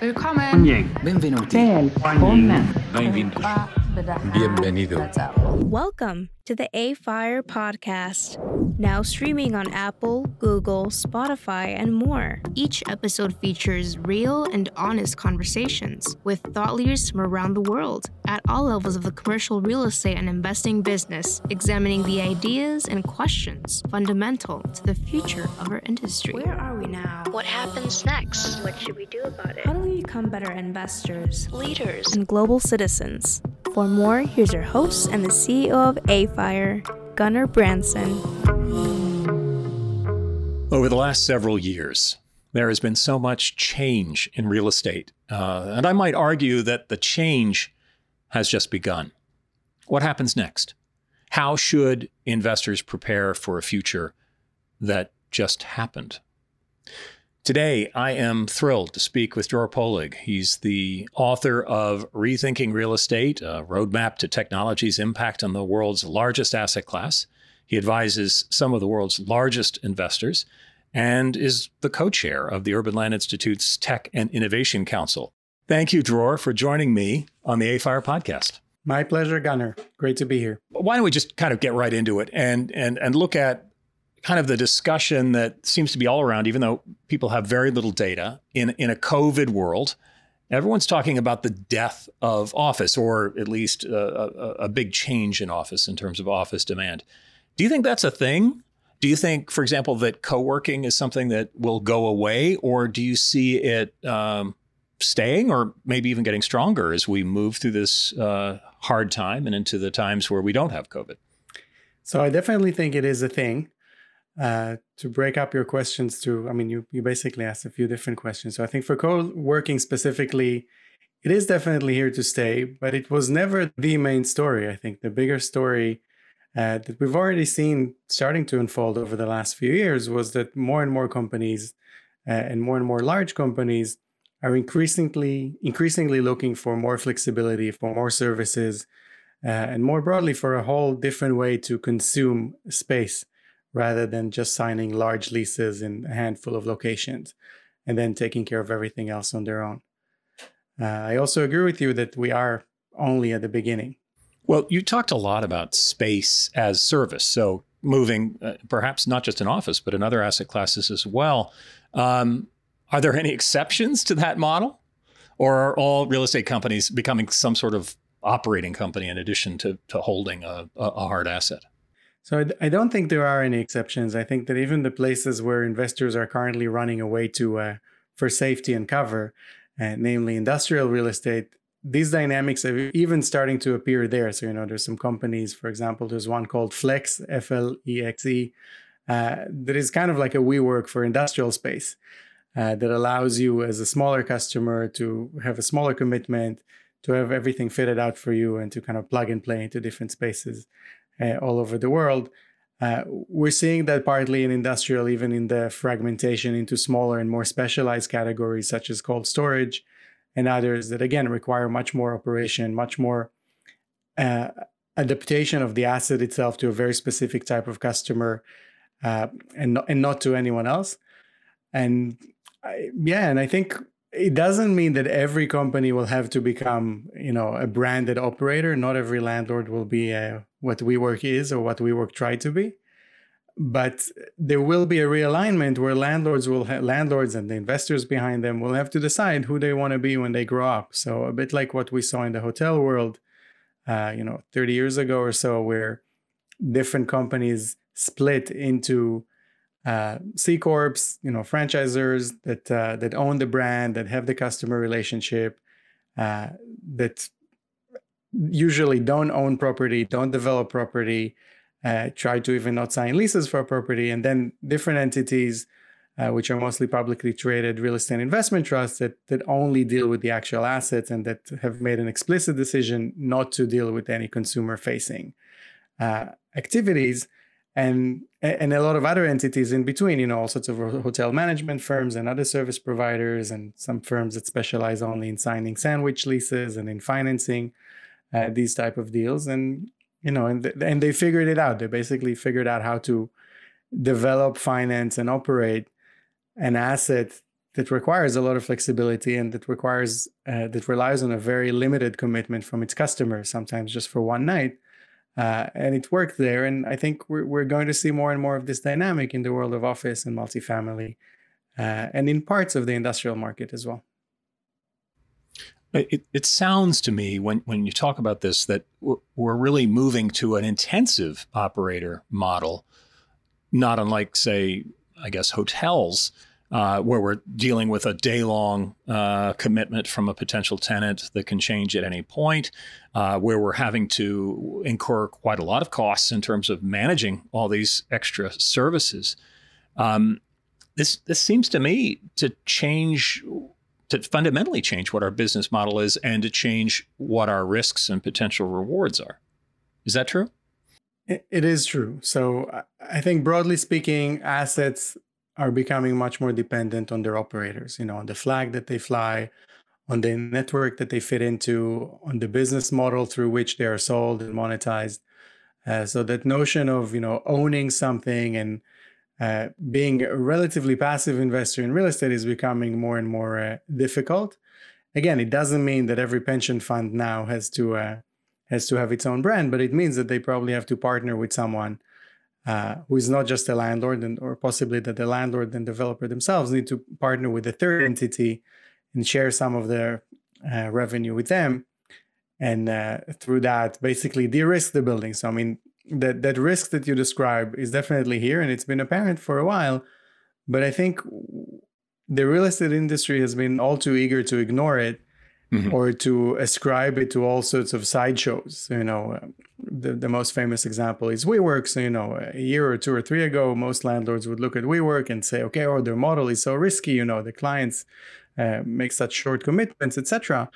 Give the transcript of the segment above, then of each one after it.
Willkommen. Benvenuti. Bienvenido. Welcome to the AFIRE podcast, now streaming on Apple, Google, Spotify, and more. Each episode features real and honest conversations with thought leaders from around the world at all levels of the commercial real estate and investing business, examining the ideas and questions fundamental to the future of our industry. Where are we now? What happens next? What should we do about it? How do we become better investors, leaders, and global citizens? For more, here's your host and the CEO of AFIRE, Gunnar Branson. Over the last several years, there has been so much change in real estate. Uh, and I might argue that the change has just begun. What happens next? How should investors prepare for a future that just happened? Today, I am thrilled to speak with Dror Poleg. He's the author of Rethinking Real Estate, a roadmap to technology's impact on the world's largest asset class. He advises some of the world's largest investors and is the co chair of the Urban Land Institute's Tech and Innovation Council. Thank you, Dror, for joining me on the AFIRE podcast. My pleasure, Gunnar. Great to be here. Why don't we just kind of get right into it and, and, and look at kind of the discussion that seems to be all around, even though people have very little data in, in a COVID world. Everyone's talking about the death of office, or at least a, a, a big change in office in terms of office demand. Do you think that's a thing? Do you think, for example, that co working is something that will go away, or do you see it um, staying or maybe even getting stronger as we move through this uh, hard time and into the times where we don't have COVID? So I definitely think it is a thing uh, to break up your questions to, I mean, you, you basically asked a few different questions. So I think for co-working specifically, it is definitely here to stay, but it was never the main story. I think the bigger story uh, that we've already seen starting to unfold over the last few years was that more and more companies uh, and more and more large companies are increasingly increasingly looking for more flexibility, for more services, uh, and more broadly for a whole different way to consume space rather than just signing large leases in a handful of locations and then taking care of everything else on their own. Uh, I also agree with you that we are only at the beginning. Well, you talked a lot about space as service. So, moving uh, perhaps not just in office, but in other asset classes as well. Um, are there any exceptions to that model? Or are all real estate companies becoming some sort of operating company in addition to, to holding a, a hard asset? So I, don't think there are any exceptions. I think that even the places where investors are currently running away to uh, for safety and cover, uh, namely industrial real estate, these dynamics are even starting to appear there. So you know, there's some companies, for example, there's one called Flex, F L E X E, uh, that is kind of like a WeWork for industrial space. Uh, that allows you as a smaller customer to have a smaller commitment, to have everything fitted out for you, and to kind of plug and play into different spaces uh, all over the world. Uh, we're seeing that partly in industrial, even in the fragmentation into smaller and more specialized categories, such as cold storage and others that, again, require much more operation, much more uh, adaptation of the asset itself to a very specific type of customer uh, and, and not to anyone else. And I, yeah, and I think it doesn't mean that every company will have to become you know a branded operator not every landlord will be a, what WeWork is or what WeWork tried to be but there will be a realignment where landlords will ha- landlords and the investors behind them will have to decide who they want to be when they grow up. So a bit like what we saw in the hotel world uh, you know 30 years ago or so where different companies split into uh, C corps, you know, franchisors that uh, that own the brand, that have the customer relationship, uh, that usually don't own property, don't develop property, uh, try to even not sign leases for a property, and then different entities, uh, which are mostly publicly traded real estate investment trusts that that only deal with the actual assets and that have made an explicit decision not to deal with any consumer facing uh, activities. And and a lot of other entities in between you know all sorts of hotel management firms and other service providers and some firms that specialize only in signing sandwich leases and in financing uh, these type of deals. And you know and, th- and they figured it out. They basically figured out how to develop finance and operate an asset that requires a lot of flexibility and that requires uh, that relies on a very limited commitment from its customers sometimes just for one night uh, and it worked there. And i think we're, we're going to see more and more of this dynamic in the world of office and multifamily uh, and in parts of the industrial market as well it, it sounds to me when, when you talk about this that we're, we're really moving to an intensive operator model not unlike say i guess hotels uh, where we're dealing with a day long uh, commitment from a potential tenant that can change at any point, uh, where we're having to incur quite a lot of costs in terms of managing all these extra services. Um, this this seems to me to change to fundamentally change what our business model is and to change what our risks and potential rewards are. Is that true? It is true. So I think broadly speaking, assets are becoming much more dependent on their operators, you know, on the flag that they fly, on the network that they fit into, on the business model through which they are sold and monetized. Uh, so that notion of you know owning something and uh, being a relatively passive investor in real estate is becoming more and more uh, difficult. Again, it doesn't mean that every pension fund now has to uh, has to have its own brand, but it means that they probably have to partner with someone uh, who is not just a landlord and or possibly that the landlord and developer themselves need to partner with a third entity and share some of their uh, revenue with them and through that basically de-risk the building so i mean that that risk that you describe is definitely here and it's been apparent for a while but i think the real estate industry has been all too eager to ignore it mm-hmm. or to ascribe it to all sorts of sideshows. You know, the, the most famous example is WeWork. So, you know, a year or two or three ago, most landlords would look at WeWork and say, okay, oh, their model is so risky. You know, the clients uh, make such short commitments, etc.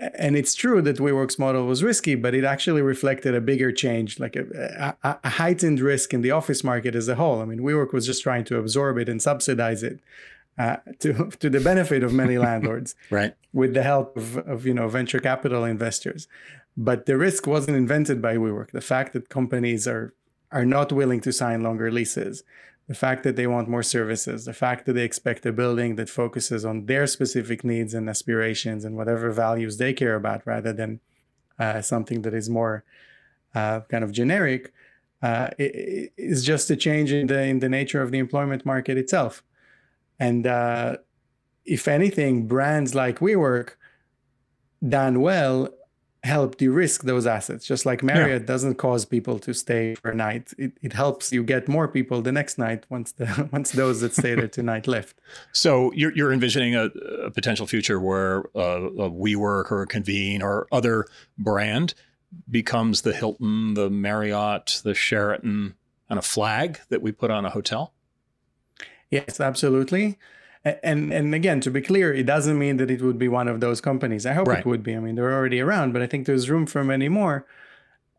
And it's true that WeWork's model was risky, but it actually reflected a bigger change, like a, a, a heightened risk in the office market as a whole. I mean, WeWork was just trying to absorb it and subsidize it uh, to to the benefit of many landlords, right? With the help of, of you know venture capital investors. But the risk wasn't invented by WeWork. The fact that companies are are not willing to sign longer leases, the fact that they want more services, the fact that they expect a building that focuses on their specific needs and aspirations and whatever values they care about, rather than uh, something that is more uh, kind of generic, uh, is just a change in the in the nature of the employment market itself. And uh, if anything, brands like WeWork done well help de-risk those assets. Just like Marriott yeah. doesn't cause people to stay for a night. It, it helps you get more people the next night once the once those that stay there tonight left. So you're, you're envisioning a, a potential future where uh, a WeWork or a Convene or other brand becomes the Hilton, the Marriott, the Sheraton, and a flag that we put on a hotel? Yes, absolutely. And and again, to be clear, it doesn't mean that it would be one of those companies. I hope right. it would be. I mean, they're already around, but I think there's room for many more.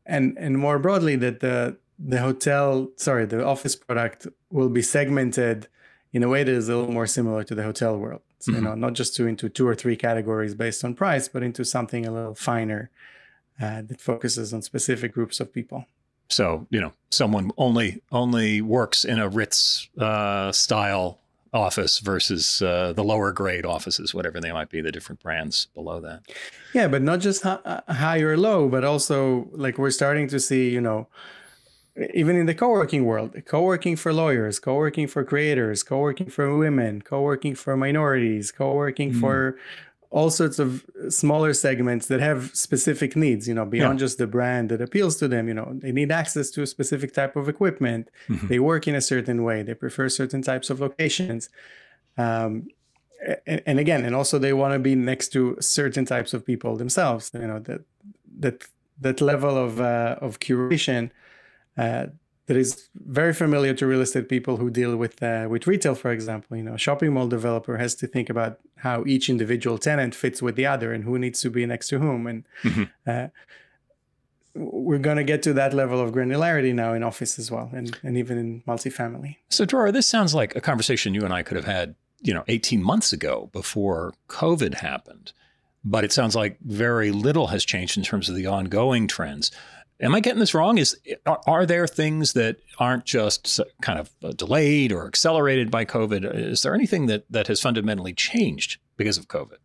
And and more broadly, that the the hotel, sorry, the office product will be segmented in a way that is a little more similar to the hotel world. So, mm-hmm. You know, not just to into two or three categories based on price, but into something a little finer uh, that focuses on specific groups of people. So you know, someone only only works in a Ritz uh, style office versus uh, the lower grade offices, whatever they might be, the different brands below that. Yeah, but not just uh, high or low, but also like we're starting to see, you know, even in the co-working world, co-working for lawyers, co-working for creators, co-working for women, co-working for minorities, co-working mm. for all sorts of smaller segments that have specific needs you know beyond yeah. just the brand that appeals to them you know they need access to a specific type of equipment mm-hmm. they work in a certain way they prefer certain types of locations um, and, and, again and also they want to be next to certain types of people themselves you know that that that level of uh, of curation uh, that is very familiar to real estate people who deal with uh, with retail, for example. You know, a shopping mall developer has to think about how each individual tenant fits with the other and who needs to be next to whom. And mm-hmm. uh, we're going to get to that level of granularity now in office as well, and, and even in multifamily. So, Dror, this sounds like a conversation you and I could have had, you know, 18 months ago before COVID happened. But it sounds like very little has changed in terms of the ongoing trends Am I getting this wrong? Is are, are there things that aren't just kind of uh, delayed or accelerated by COVID? Is there anything that that has fundamentally changed because of COVID?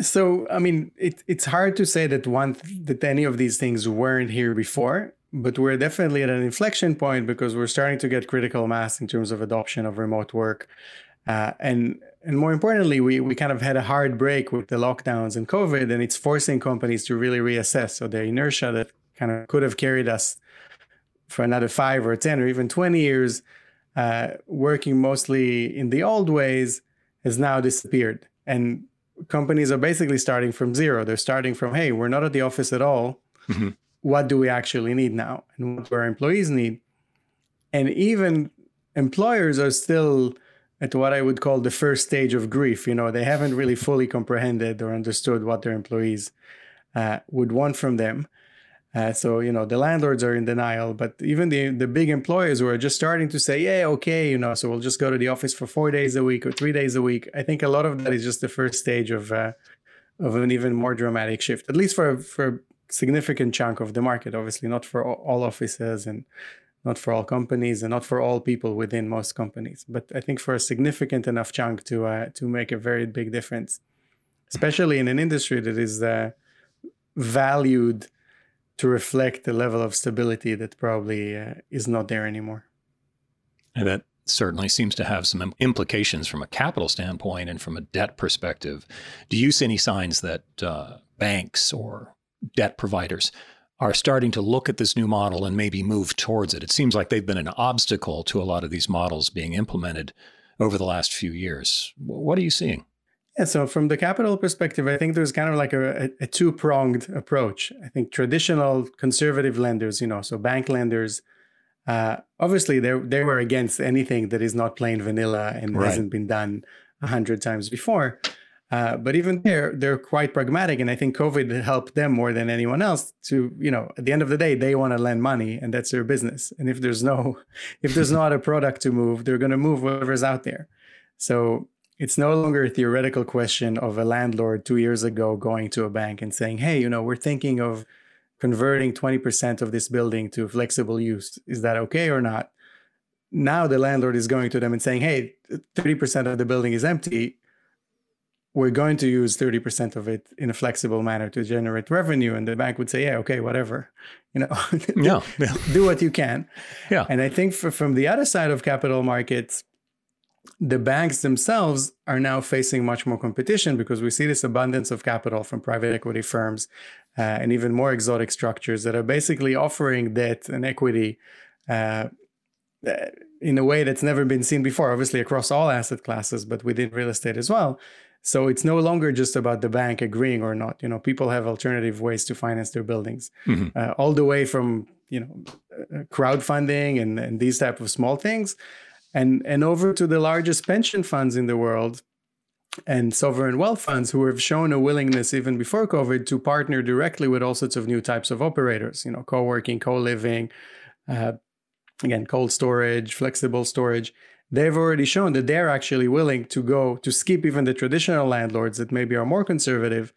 So, I mean, it, it's hard to say that one that any of these things weren't here before, but we're definitely at an inflection point because we're starting to get critical mass in terms of adoption of remote work, uh, and and more importantly, we we kind of had a hard break with the lockdowns and COVID, and it's forcing companies to really reassess. So the inertia that kind of could have carried us for another five or ten or even twenty years, uh, working mostly in the old ways, has now disappeared, and companies are basically starting from zero. They're starting from, hey, we're not at the office at all. Mm-hmm. What do we actually need now, and what do our employees need? And even employers are still at what I would call the first stage of grief. You know, they haven't really fully comprehended or understood what their employees uh, would want from them. Uh, so you know the landlords are in denial, but even the the big employers who are just starting to say, yeah, okay, you know, so we'll just go to the office for four days a week or three days a week. I think a lot of that is just the first stage of uh, of an even more dramatic shift, at least for for a significant chunk of the market. Obviously, not for all offices and not for all companies and not for all people within most companies, but I think for a significant enough chunk to uh, to make a very big difference, especially in an industry that is uh, valued to reflect the level of stability that probably uh, is not there anymore. And that certainly seems to have some implications from a capital standpoint and from a debt perspective. Do you see any signs that uh, banks or debt providers are starting to look at this new model and maybe move towards it? It seems like they've been an obstacle to a lot of these models being implemented over the last few years. What are you seeing? Yeah, so from the capital perspective, I think there's kind of like a, a two pronged approach. I think traditional conservative lenders, you know, so bank lenders, uh, obviously they they were against anything that is not plain vanilla and right. hasn't been done a hundred times before. Uh, but even there, they're quite pragmatic, and I think COVID helped them more than anyone else. To you know, at the end of the day, they want to lend money, and that's their business. And if there's no, if there's not a product to move, they're going to move whatever's out there. So it's no longer a theoretical question of a landlord two years ago going to a bank and saying, hey, you know, we're thinking of converting 20% of this building to flexible use. Is that okay or not? Now the landlord is going to them and saying, hey, 30% of the building is empty. We're going to use 30% of it in a flexible manner to generate revenue. And the bank would say, yeah, okay, whatever. You know, yeah, yeah. do what you can. Yeah. And I think for, from the other side of capital markets, the banks themselves are now facing much more competition because we see this abundance of capital from private equity firms uh, and even more exotic structures that are basically offering debt and equity uh, uh, in a way that's never been seen before, obviously across all asset classes, but within real estate as well. So it's no longer just about the bank agreeing or not. You know, people have alternative ways to finance their buildings, mm-hmm. uh, all the way from you know uh, crowdfunding and, and these type of small things and and over to the largest pension funds in the world and sovereign wealth funds who have shown a willingness even before covid to partner directly with all sorts of new types of operators you know co-working co-living uh, again cold storage flexible storage they've already shown that they're actually willing to go to skip even the traditional landlords that maybe are more conservative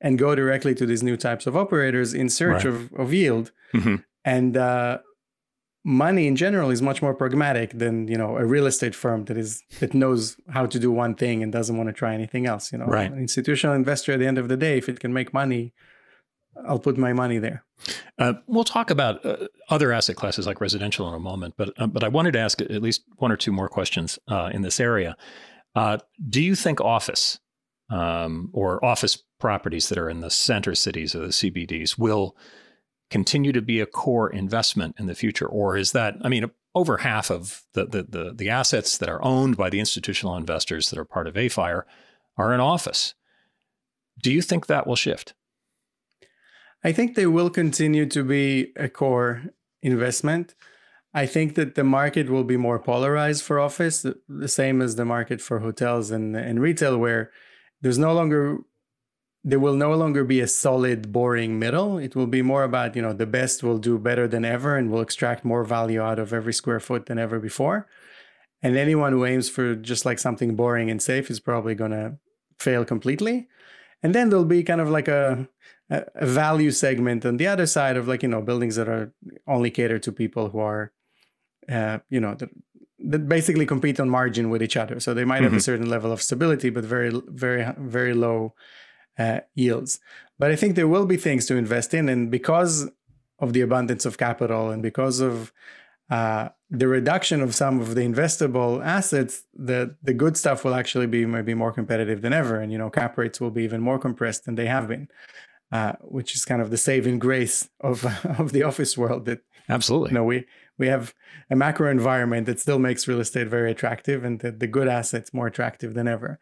and go directly to these new types of operators in search right. of, of yield mm-hmm. and uh, money in general is much more pragmatic than you know a real estate firm that is that knows how to do one thing and doesn't want to try anything else you know right. an institutional investor at the end of the day if it can make money i'll put my money there uh, we'll talk about uh, other asset classes like residential in a moment but uh, but i wanted to ask at least one or two more questions uh, in this area uh, do you think office um, or office properties that are in the center cities or the cbds will continue to be a core investment in the future? Or is that, I mean, over half of the, the, the, the assets that are owned by the institutional investors that are part of AFIRE are in office. Do you think that will shift? I think they will continue to be a core investment. I think that the market will be more polarized for office, the same as the market for hotels and, and retail, where there's no longer there will no longer be a solid boring middle. It will be more about you know the best will do better than ever and will extract more value out of every square foot than ever before. And anyone who aims for just like something boring and safe is probably going to fail completely. And then there'll be kind of like a a, value segment on the other side of like you know buildings that are only cater to people who are uh, you know that, that basically compete on margin with each other so they might mm-hmm. have a mm-hmm. certain level of stability but very very very low uh, yields but i think there will be things to invest in and because of the abundance of capital and because of uh, the reduction of some of the investable assets, the the good stuff will actually be maybe more competitive than ever, and you know cap rates will be even more compressed than they have been uh, which is kind of the saving grace of of the office world. That absolutely, you know, we we have a macro environment that still makes real estate very attractive, and the, the good assets more attractive than ever.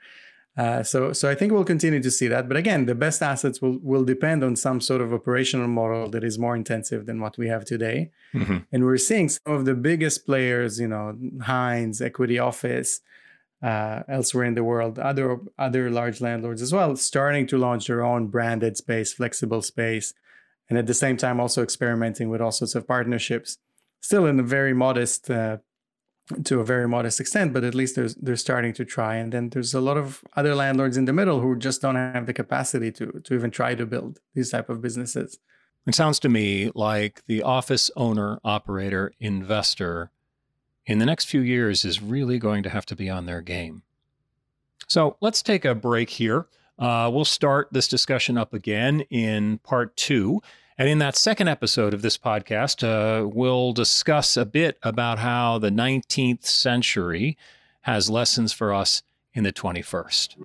Uh, so, so I think we'll continue to see that. But again, the best assets will will depend on some sort of operational model that is more intensive than what we have today. Mm-hmm. And we're seeing some of the biggest players, you know, Hines, Equity Office, uh, elsewhere in the world, other other large landlords as well, starting to launch their own branded space, flexible space, and at the same time also experimenting with all sorts of partnerships. Still in a very modest, uh, to a very modest extent, but at least they're they're starting to try. And then there's a lot of other landlords in the middle who just don't have the capacity to to even try to build these type of businesses. It sounds to me like the office owner, operator, investor in the next few years is really going to have to be on their game. So let's take a break here. Uh, we'll start this discussion up again in part two. And in that second episode of this podcast, uh, we'll discuss a bit about how the 19th century has lessons for us in the 21st.